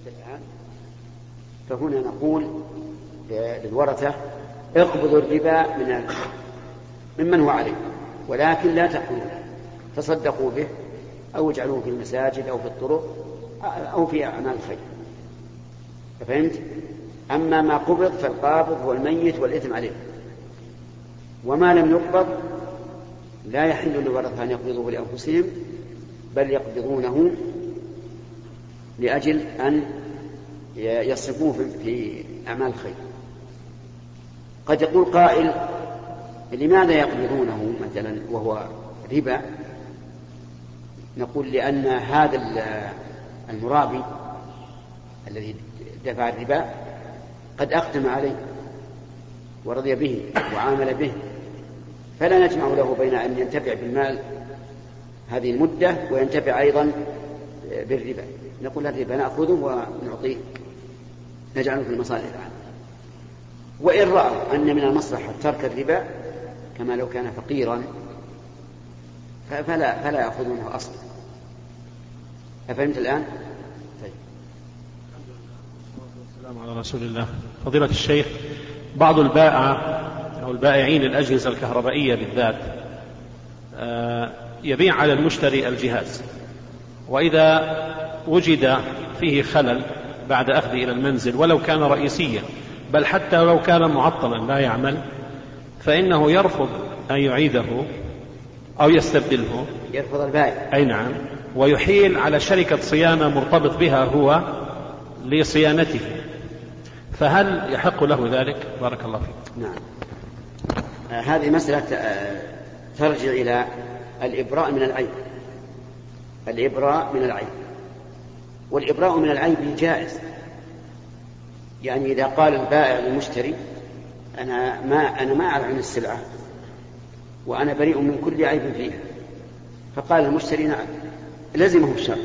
حتى الآن. فهنا نقول للورثة اقبضوا الربا من ممن هو عليه ولكن لا تأكلوا تصدقوا به أو اجعلوه في المساجد أو في الطرق أو في أعمال الخير. فهمت؟ أما ما قبض فالقابض هو الميت والإثم عليه. وما لم يقبض لا يحل للورثة أن يقبضوه لأنفسهم بل يقبضونه لأجل أن يصرفوه في أعمال الخير. قد يقول قائل لماذا يقبضونه مثلا وهو ربا؟ نقول لأن هذا المرابي الذي دفع الربا قد أقدم عليه ورضي به وعامل به. فلا نجمع له بين أن ينتفع بالمال هذه المدة وينتفع أيضا بالربا. نقول الربا نأخذه ونعطيه. نجعله في المصالح. وإن رأوا أن من المصلحة ترك الربا كما لو كان فقيرا فلا فلا يأخذونه أصلا. أفهمت الآن؟ طيب. السلام على رسول الله. فضيلة الشيخ بعض البائع أو البائعين الأجهزة الكهربائية بالذات آه، يبيع على المشتري الجهاز. وإذا وجد فيه خلل بعد أخذه إلى المنزل ولو كان رئيسيا بل حتى لو كان معطلا لا يعمل فإنه يرفض أن يعيده أو يستبدله. يرفض البائع. أي نعم. ويحيل على شركة صيانة مرتبط بها هو لصيانته. فهل يحق له ذلك؟ بارك الله فيك. نعم. آه هذه مسألة آه ترجع إلى الإبراء من العيب. الإبراء من العيب. والإبراء من العيب جائز يعني إذا قال البائع للمشتري أنا ما أنا ما أعرف عن السلعة وأنا بريء من كل عيب فيها. فقال المشتري نعم لزمه الشر.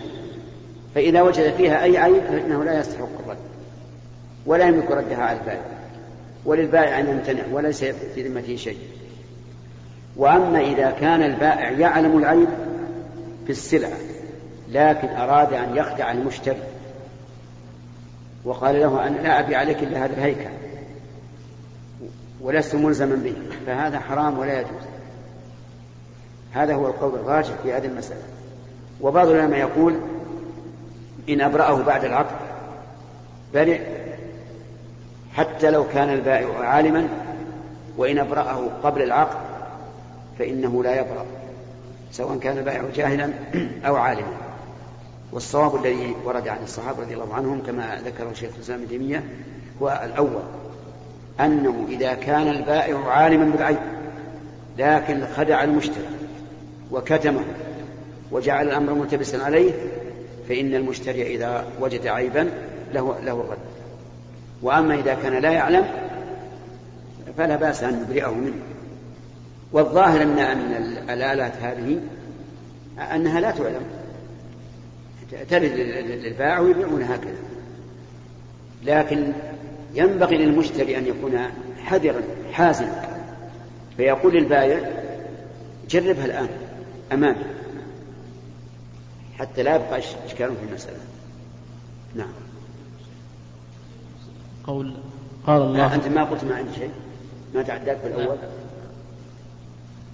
فإذا وجد فيها أي عيب فإنه لا يستحق الرد ولا يملك ردها على البائع. وللبائع أن يمتنع وليس في ذمته شيء. وأما إذا كان البائع يعلم العيب في السلعة لكن أراد أن يخدع المشتري. وقال له أنا لا أبي عليك إلا هذا الهيكل. ولست ملزما به. فهذا حرام ولا يجوز. هذا هو القول الراجح في هذه المسألة. وبعض العلماء يقول إن أبرأه بعد العقد برئ حتى لو كان البائع عالما وإن أبرأه قبل العقد فإنه لا يبرأ سواء كان البائع جاهلا أو عالما. والصواب الذي ورد عن الصحابة رضي الله عنهم كما ذكره شيخ الإسلام ابن تيمية هو الأول أنه إذا كان البائع عالما بالعيب لكن خدع المشتري وكتمه وجعل الأمر ملتبسا عليه فإن المشتري إذا وجد عيبا له له الرد وأما إذا كان لا يعلم فلا بأس أن يبرئه منه. والظاهر أن أن الآلات هذه أنها لا تعلم. ترد للبائع ويبيعون هكذا. لكن ينبغي للمشتري أن يكون حذرا حازما. فيقول للبائع جربها الآن أمامي حتى لا يبقى إشكال في المسألة. نعم. قول قال الله. أنت ما قلت ما عندي شيء؟ ما تعداك في الأول؟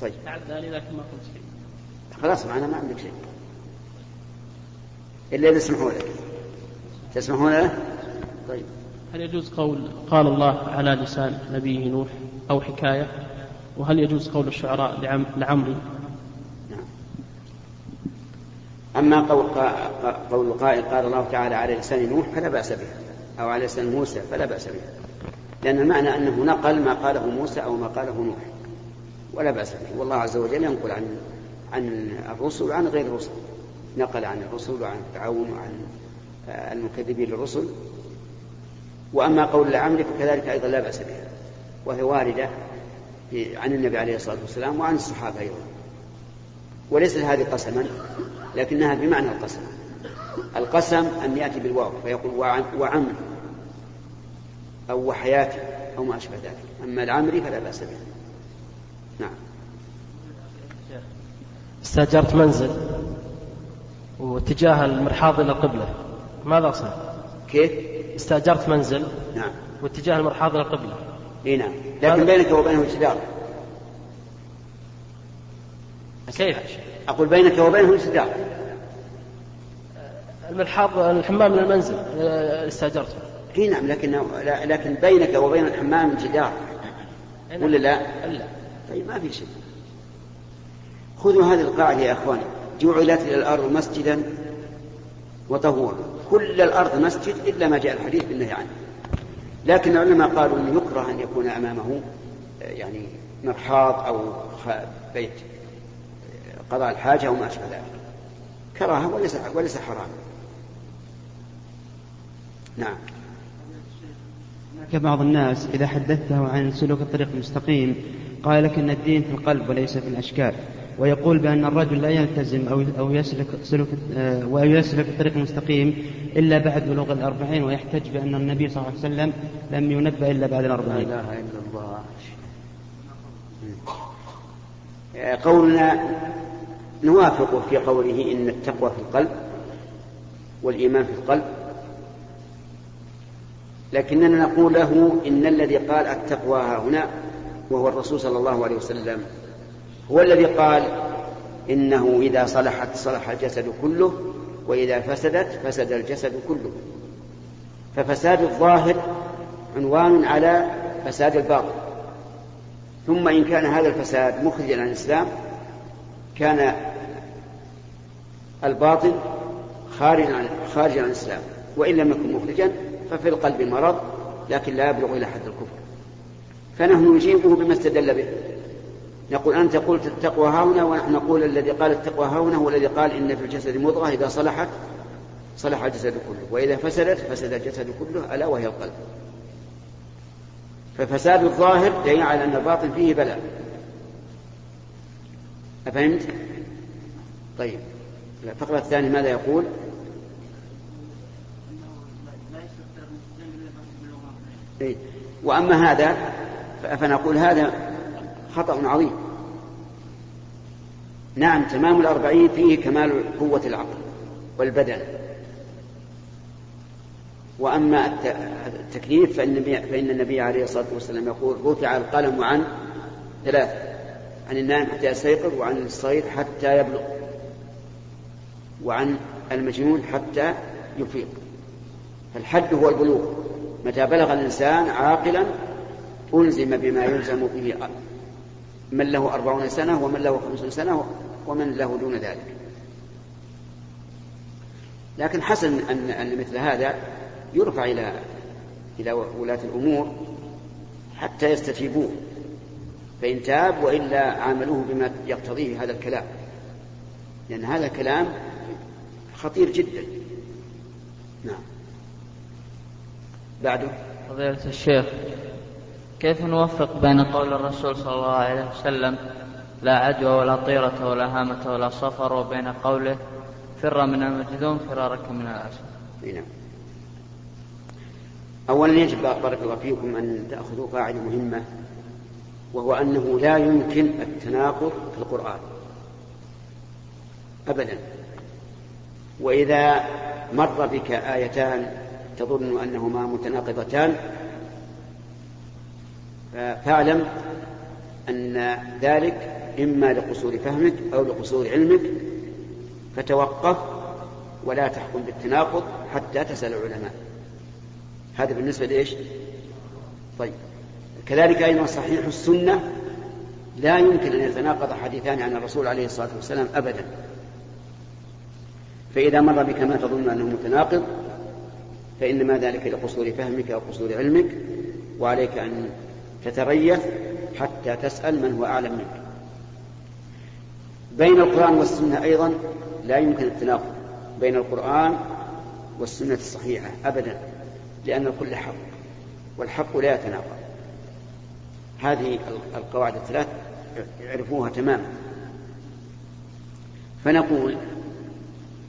طيب. تعداني لكن ما قلت شيء. خلاص معنا ما عندك شيء. إلا إذا سمحوا لك. تسمحون له؟ طيب. هل يجوز قول قال الله على لسان نبيه نوح أو حكاية؟ وهل يجوز قول الشعراء لعم لعمري نعم. أما قول, قول القائل قال الله تعالى على لسان نوح فلا بأس به أو على لسان موسى فلا بأس به. لأن المعنى أنه نقل ما قاله موسى أو ما قاله نوح ولا بأس به. والله عز وجل ينقل عن عن الرسل وعن غير الرسل. نقل عن الرسل وعن فرعون وعن المكذبين للرسل. وأما قول العمل فكذلك أيضا لا بأس بها وهي واردة عن النبي عليه الصلاة والسلام وعن الصحابة أيضا. وليست هذه قسما لكنها بمعنى القسم. القسم أن يأتي بالواو فيقول وعمر أو وحياتي أو ما أشبه ذلك. أما العمري فلا بأس به. نعم. استأجرت منزل. واتجاه المرحاض إلى القبلة ماذا أصنع؟ كيف؟ استأجرت منزل. نعم. واتجاه المرحاض إلى القبلة إي نعم. لكن بينك وبينه جدار كيف؟ أقول بينك وبينه جدار المرحاض الحمام من المنزل استأجرته. إي نعم لكن لكن بينك وبين الحمام جدار ولا لا؟ لا طيب ما في شيء. خذوا هذه القاعدة يا أخواني. جعلت الأرض مسجدا وطهورا. كل الأرض مسجد إلا ما جاء الحديث بالنهي عنه. لكن العلماء قالوا أنه يكره أن يكون أمامه يعني مرحاض أو بيت قضاء الحاجة أو ما أشبه ذلك. كراهة وليس وليس حرام. نعم. هناك بعض الناس إذا حدثته عن سلوك الطريق المستقيم قال لك أن الدين في القلب وليس في الأشكال. ويقول بأن الرجل لا يلتزم أو أو يسلك سلوك آه، ويسلك الطريق المستقيم إلا بعد بلوغ الأربعين ويحتج بأن النبي صلى الله عليه وسلم لم ينبأ إلا بعد الأربعين. لا إله إلا الله. قولنا نوافقه في قوله إن التقوى في القلب والإيمان في القلب لكننا نقول له إن الذي قال التقوى هنا وهو الرسول صلى الله عليه وسلم هو الذي قال إنه إذا صلحت صلح الجسد كله وإذا فسدت فسد الجسد كله. ففساد الظاهر عنوان على فساد الباطن. ثم إن كان هذا الفساد مخرجا عن الإسلام كان الباطن خارجا عن خارجا عن الإسلام. وإن لم يكن مخرجا ففي القلب مرض لكن لا يبلغ إلى حد الكفر. فنحن نجيبه بما استدل به. نقول أنت قلت التقوى هاهنا ونحن نقول الذي قال التقوى هاهنا هو الذي قال إن في الجسد مضغة إذا صلحت صلح الجسد كله وإذا فسدت فسد الجسد كله ألا وهي القلب ففساد الظاهر دليل على أن الباطن فيه بلاء أفهمت؟ طيب الفقرة الثانية ماذا يقول؟ إيه؟ وأما هذا فنقول هذا خطأ عظيم. نعم تمام الأربعين فيه كمال قوة العقل والبدن. وأما التكليف فإن, فإن النبي عليه الصلاة والسلام يقول رفع القلم عن ثلاث عن النائم حتى يستيقظ وعن الصغير حتى يبلغ وعن المجنون حتى يفيق. فالحد هو البلوغ. متى بلغ الإنسان عاقلا ألزم بما يلزم به من له أربعون سنة ومن له خمسون سنة ومن له دون ذلك. لكن حسن أن, أن مثل هذا يرفع إلى إلى ولاة الأمور حتى يستجيبوه. فإن تاب وإلا عاملوه بما يقتضيه هذا الكلام. لأن هذا الكلام خطير جدا. نعم. بعده. فضيلة الشيخ كيف نوفق بين قول الرسول صلى الله عليه وسلم لا عدوى ولا طيرة ولا هامة ولا صفر وبين قوله فر من المجذوم فرارك من الأسد نعم. أولا يجب بارك الله فيكم أن تأخذوا قاعدة مهمة وهو أنه لا يمكن التناقض في القرآن. أبدا. وإذا مر بك آيتان تظن أنهما متناقضتان فاعلم أن ذلك إما لقصور فهمك أو لقصور علمك فتوقف ولا تحكم بالتناقض حتى تسأل العلماء. هذا بالنسبة لإيش؟ طيب. كذلك أيضا صحيح السنة لا يمكن أن يتناقض حديثان عن الرسول عليه الصلاة والسلام أبدا. فإذا مر بك ما تظن أنه متناقض فإنما ذلك لقصور فهمك أو قصور علمك وعليك أن تتريث حتى تسأل من هو أعلم منك. بين القرآن والسنة أيضا لا يمكن التناقض بين القرآن والسنة الصحيحة أبدا لأن الكل حق والحق لا يتناقض. هذه القواعد الثلاث يعرفوها تماما. فنقول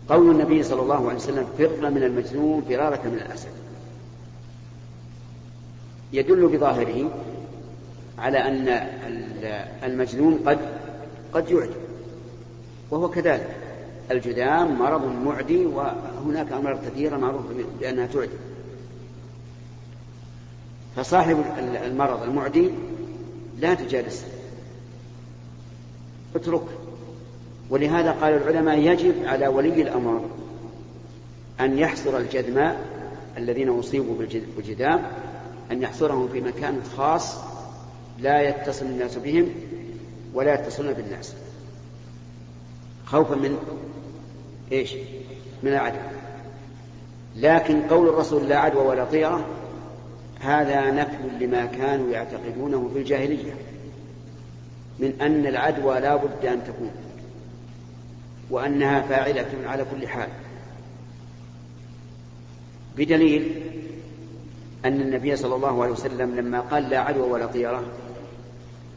قول النبي صلى الله عليه وسلم فر من المجنون فرارك من الأسد. يدل بظاهره على أن المجنون قد قد يعجب وهو كذلك. الجذام مرض معدي وهناك أمراض كثيرة معروفة بأنها تعدي فصاحب المرض المعدي لا تجالسه اترك. ولهذا قال العلماء يجب على ولي الأمر أن يحصر الجدماء الذين أصيبوا بالجذام أن يحصرهم في مكان خاص لا يتصل الناس بهم ولا يتصلون بالناس. خوفا من إيش؟ من العدوى لكن قول الرسول لا عدوى ولا طيرة هذا نفي لما كانوا يعتقدونه في الجاهلية من أن العدوى لا بد أن تكون وأنها فاعلة على كل حال. بدليل أن النبي صلى الله عليه وسلم لما قال لا عدوى ولا طيرة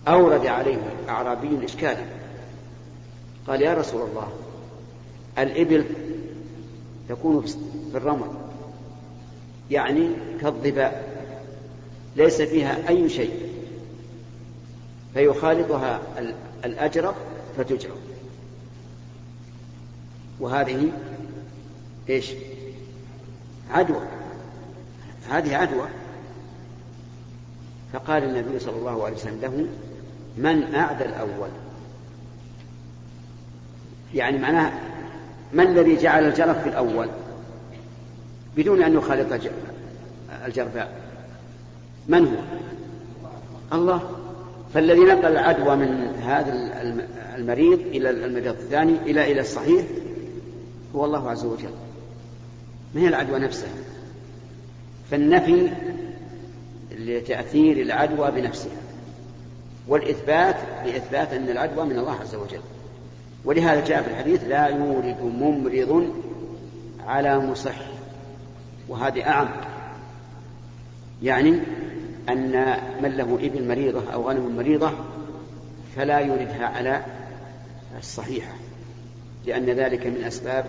أورد عليه أعرابي إشكالا. قال يا رسول الله الإبل تكون في الرمل يعني كالظباء ليس فيها أي شيء فيخالطها الأجرب فتجرب وهذه إيش؟ عدوى. هذه عدوى. فقال النبي صلى الله عليه وسلم له من أعدى الأول. يعني معناه من الذي جعل الجرف في الأول؟ بدون أن يخالط الجرفاء من هو؟ الله. فالذي نقل العدوى من هذا المريض إلى المريض الثاني إلى إلى الصحيح هو الله عز وجل. ما هي العدوى نفسها؟ فالنفي لتأثير العدوى بنفسها والإثبات لإثبات أن العدوى من الله عز وجل. ولهذا جاء في الحديث لا يورد ممرض على مصح. وهذه أعم. يعني أن من له إبل مريضة أو غنم مريضة فلا يوردها على الصحيحة لأن ذلك من أسباب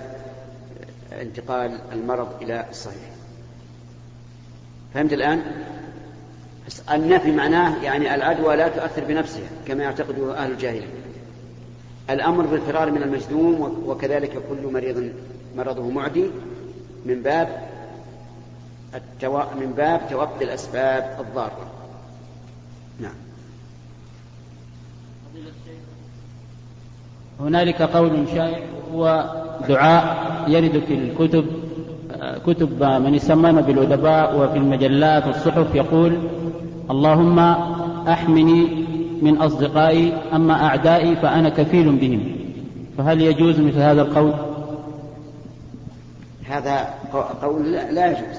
انتقال المرض إلى الصحيح. فهمت الآن؟ النفي معناه يعني العدوى لا تؤثر بنفسها كما يعتقد أهل الجاهلية. الأمر بالفرار من المجذوم وكذلك كل مريض مرضه معدي من باب التو... من باب توقي الأسباب الضارة. نعم. هنالك قول شائع هو دعاء يرد في الكتب كتب من يسمون بالأدباء وفي المجلات والصحف يقول اللهم أحمني من أصدقائي أما أعدائي فأنا كفيل بهم. فهل يجوز مثل هذا القول؟ هذا قول لا يجوز.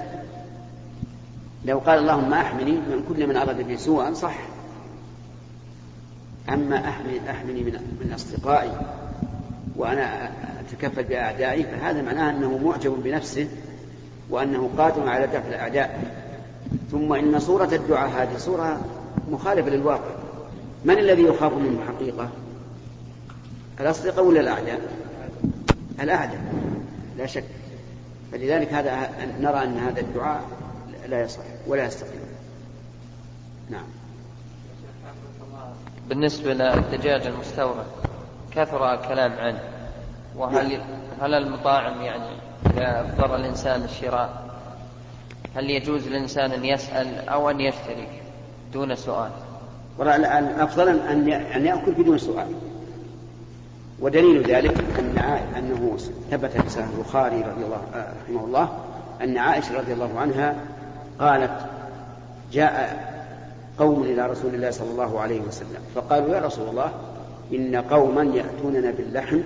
لو قال اللهم أحمني من كل من أراد بي سوءا صح. أما احمني أحمني من من أصدقائي وأنا أتكفل بأعدائي فهذا معناه أنه معجب بنفسه وأنه قادر على دفع الأعداء. ثم إن صورة الدعاء هذه صورة مخالفة للواقع. من الذي يخاف منه حقيقة؟ الأصدقاء ولا الأعداء؟ الأعداء لا شك. فلذلك هذا نرى أن هذا الدعاء لا يصح ولا يستقيم. نعم. بالنسبة للدجاج المستورد كثر الكلام عنه. وهل هل المطاعم يعني يفضل الإنسان الشراء؟ هل يجوز للإنسان أن يسأل أو أن يشتري دون سؤال؟ الأفضل أن أن يأكل بدون سؤال. ودليل ذلك أن أنه ثبت في صحيح البخاري رضي الله رحمه الله أن عائشة رضي الله عنها قالت جاء قوم إلى رسول الله صلى الله عليه وسلم فقالوا يا رسول الله إن قوما يأتوننا باللحم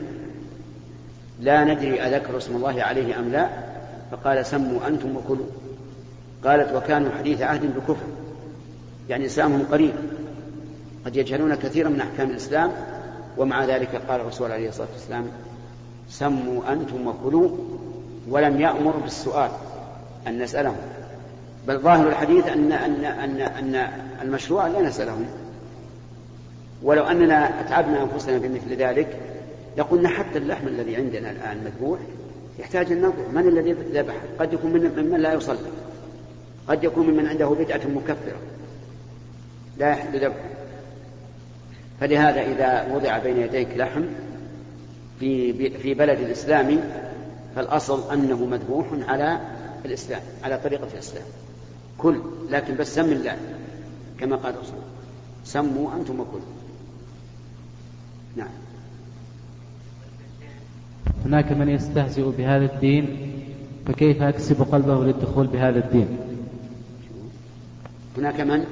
لا ندري أذكر اسم الله عليه أم لا؟ فقال سموا أنتم وكلوا. قالت وكانوا حديث عهد بكفر يعني إسلامهم قريب. قد يجهلون كثيرا من أحكام الإسلام ومع ذلك قال الرسول عليه الصلاة والسلام سموا أنتم وكلوا ولم يأمر بالسؤال أن نسألهم. بل ظاهر الحديث أن أن أن أن المشروع لا نسألهم. ولو أننا أتعبنا أنفسنا بمثل ذلك لقلنا حتى اللحم الذي عندنا الآن مذبوح يحتاج أن ننظر من الذي ذبح؟ قد يكون من ممن لا يصلي. قد يكون ممن عنده بدعة مكفرة. لا يحل ذبحه فلهذا إذا وضع بين يديك لحم في في بلد الإسلام فالأصل أنه مذبوح على الإسلام على طريقة الإسلام. كل لكن بس سم الله كما قال الرسول سموا أنتم وكل نعم. هناك من يستهزئ بهذا الدين فكيف أكسب قلبه للدخول بهذا الدين؟ هناك من؟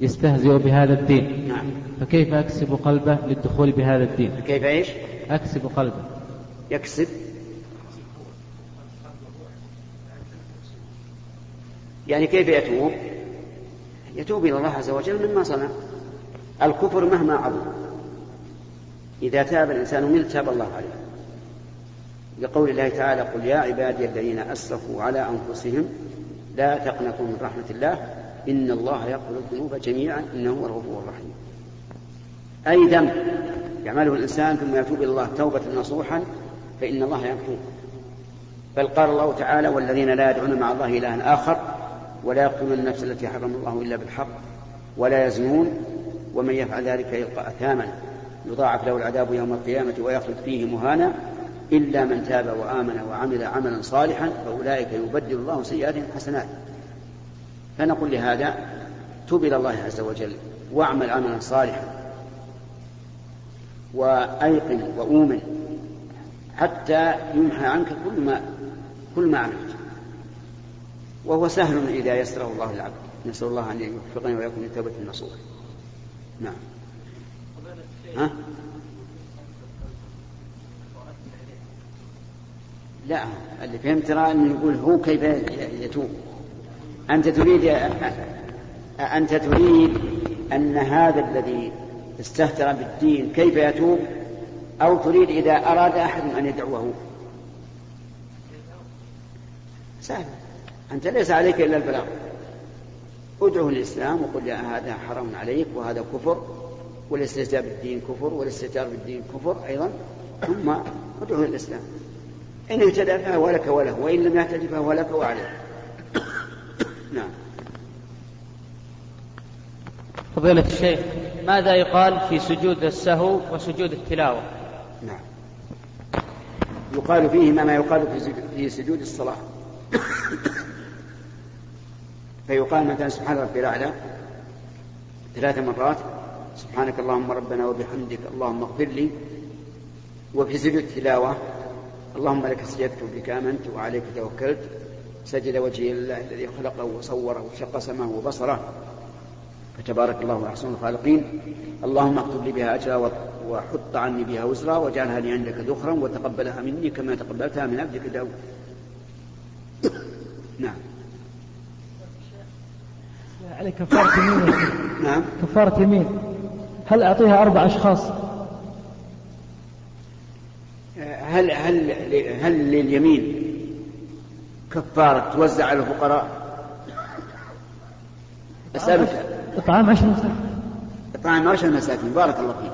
يستهزئ بهذا الدين. نعم. فكيف أكسب قلبه للدخول بهذا الدين؟ كيف إيش؟ أكسب قلبه. يكسب. يعني كيف يتوب؟ يتوب إلى الله عز وجل مما صنع. الكفر مهما عظم. إذا تاب الإنسان منه تاب الله عليه. لقول الله تعالى قل يا عبادي الذين أسرفوا على أنفسهم لا تقنطوا من رحمة الله إن الله يغفر الذنوب جميعا إنه هو الغفور الرحيم. أي ذنب يعمله الإنسان ثم يتوب إلى الله توبة نصوحا فإن الله يغفر بل قال الله تعالى والذين لا يدعون مع الله إلها آخر ولا يقتلون النفس التي حرم الله إلا بالحق ولا يزنون ومن يفعل ذلك يلقى أثاما. يضاعف له العذاب يوم القيامة ويخلد فيه مهانا إلا من تاب وآمن وعمل عملا صالحا فأولئك يبدل الله سيئاتهم حسنات. فنقول لهذا تب إلى الله عز وجل واعمل عملا صالحا وأيقن وأؤمن حتى يمحى عنك كل ما كل ما عملت. وهو سهل إذا يسره الله العبد. نسأل الله أن يوفقنا ويكون من النصوح. نعم. ها؟ لا اللي فهمت ترى انه يقول هو كيف يتوب. أنت تريد أنت تريد أن هذا الذي استهتر بالدين كيف يتوب؟ أو تريد إذا أراد أحد أن يدعوه؟ سهل. أنت ليس عليك إلا البلاغ. ادعه الاسلام وقل يا هذا حرام عليك وهذا كفر والاستهزاء بالدين كفر والاستهتار بالدين كفر أيضا. ثم ادعه الاسلام إن اهتدى فهو لك وله وإن لم يهتدي فهو لك وعليه. نعم. فضيلة الشيخ ماذا يقال في سجود السهو وسجود التلاوة؟ نعم. يقال فيهما ما يقال في سجود, الصلاة. فيقال مثلا سبحان ربي الأعلى ثلاث مرات سبحانك اللهم ربنا وبحمدك اللهم اغفر لي. وفي سجود التلاوة اللهم لك سجدت بك آمنت وعليك توكلت. سجد وجهي لله الذي خلقه وصوره وشق سماه وبصره. فتبارك الله أحسن الخالقين. اللهم اكتب لي بها أجرا وحط عني بها وزرا واجعلها لي عندك ذخرا وتقبلها مني كما تقبلتها من عبدك داود. نعم. عليه كفارة يمين. نعم. كفارة يمين. هل أعطيها أربع أشخاص؟ هل هل هل لليمين؟ كفارة توزع على الفقراء؟ أسألك. إطعام عشر مساكين. إطعام عشر مساكين. بارك الله فيك.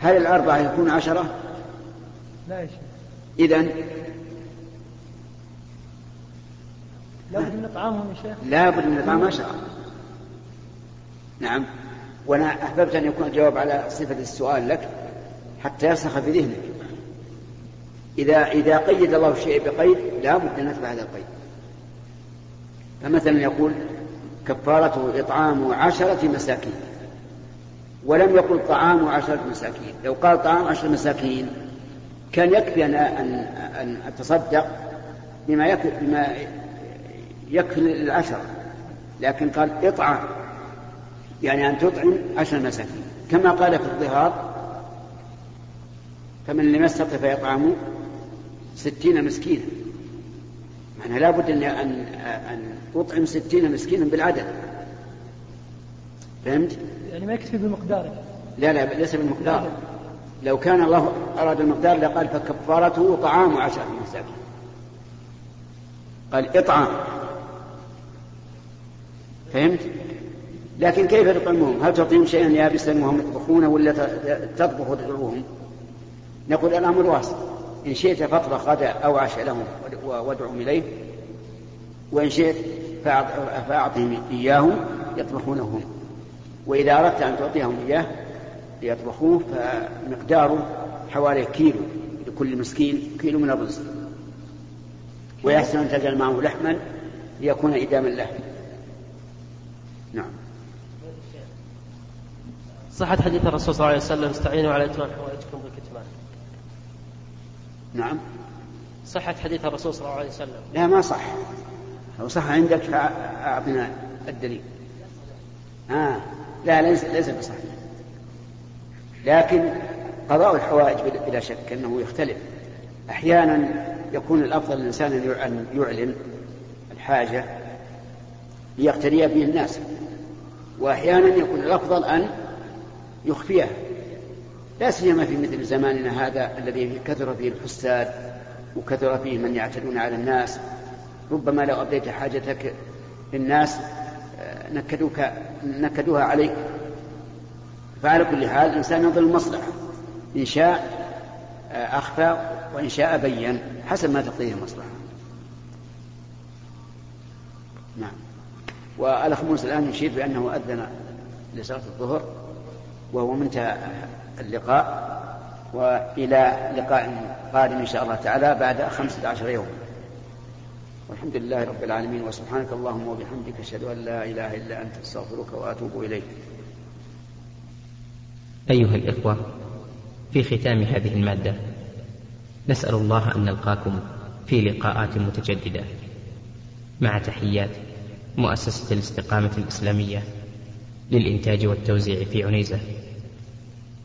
هل الأربعة يكون عشرة؟ لا يا شيخ. إذا لابد من إطعامهم يا شيخ. لابد من إطعام عشرة. نعم. وأنا أحببت أن يكون الجواب على صفة السؤال لك حتى يرسخ في ذهنك. إذا إذا قيد الله الشيء بقيد لا بد أن نتبع هذا القيد. فمثلا يقول كفارته إطعام عشرة مساكين ولم يقل طعام عشرة مساكين. لو قال طعام عشرة مساكين كان يكفي أن أن أن أتصدق بما يكفي بما يكفي للعشرة لكن قال إطعام يعني أن تطعم عشر مساكين. كما قال في الظهار فمن لم يستطع فيطعم ستين مسكينا معناها لابد أن أن أن تطعم ستين مسكينا بالعدد فهمت؟ يعني ما يكفي بمقداره لا لا ليس بالمقدار لو كان الله أراد المقدار لقال فكفارته طعام عشرة مساكين قال اطعام فهمت؟ لكن كيف تطعمهم؟ هل تعطيهم شيئا يابسا وهم يطبخونه ولا تطبخ وتدعوهم؟ نقول الأمر واسع إن شئت فاطبخ غدا أو عشاء لهم وادعهم إليه. وإن شئت فأعطهم إياه يطبخونه. هم وإذا أردت أن تعطيهم إياه ليطبخوه فمقداره حوالي كيلو لكل مسكين كيلو من الرزق ويحسن أن تجعل معه لحما ليكون إداما له. نعم. صحة حديث الرسول صلى الله عليه وسلم استعينوا على إتمام حوائجكم بالكتمان. نعم. صحة حديث الرسول صلى الله عليه وسلم. لا ما صح. لو صح عندك فأعطنا الدليل. آه لا ليس ليس بصحيح. لكن قضاء الحوائج بلا شك أنه يختلف. أحيانا يكون الأفضل للإنسان أن يعلن الحاجة ليقتدي به الناس. وأحيانا يكون الأفضل أن يخفيها. لا سيما في مثل زماننا هذا الذي كثر فيه الحساد وكثر فيه من يعتدون على الناس. ربما لو أبديت حاجتك للناس آه، نكدوك نكدوها عليك. فعلى كل حال الإنسان ينظر المصلحة إن شاء آه، أخفى وإن شاء بين. حسب ما تقتضيه المصلحة نعم. وألأخ موسى الآن يشير بأنه أذن لصلاة الظهر وهو منتهى اللقاء وإلى لقاء قادم إن شاء الله تعالى بعد خمسة عشر يوما والحمد لله رب العالمين وسبحانك اللهم وبحمدك أشهد أن لا إله إلا أنت أستغفرك وأتوب إليك. أيها الإخوة في ختام هذه المادة نسأل الله أن نلقاكم في لقاءات متجددة. مع تحيات مؤسسة الاستقامة الإسلامية للإنتاج والتوزيع في عنيزة.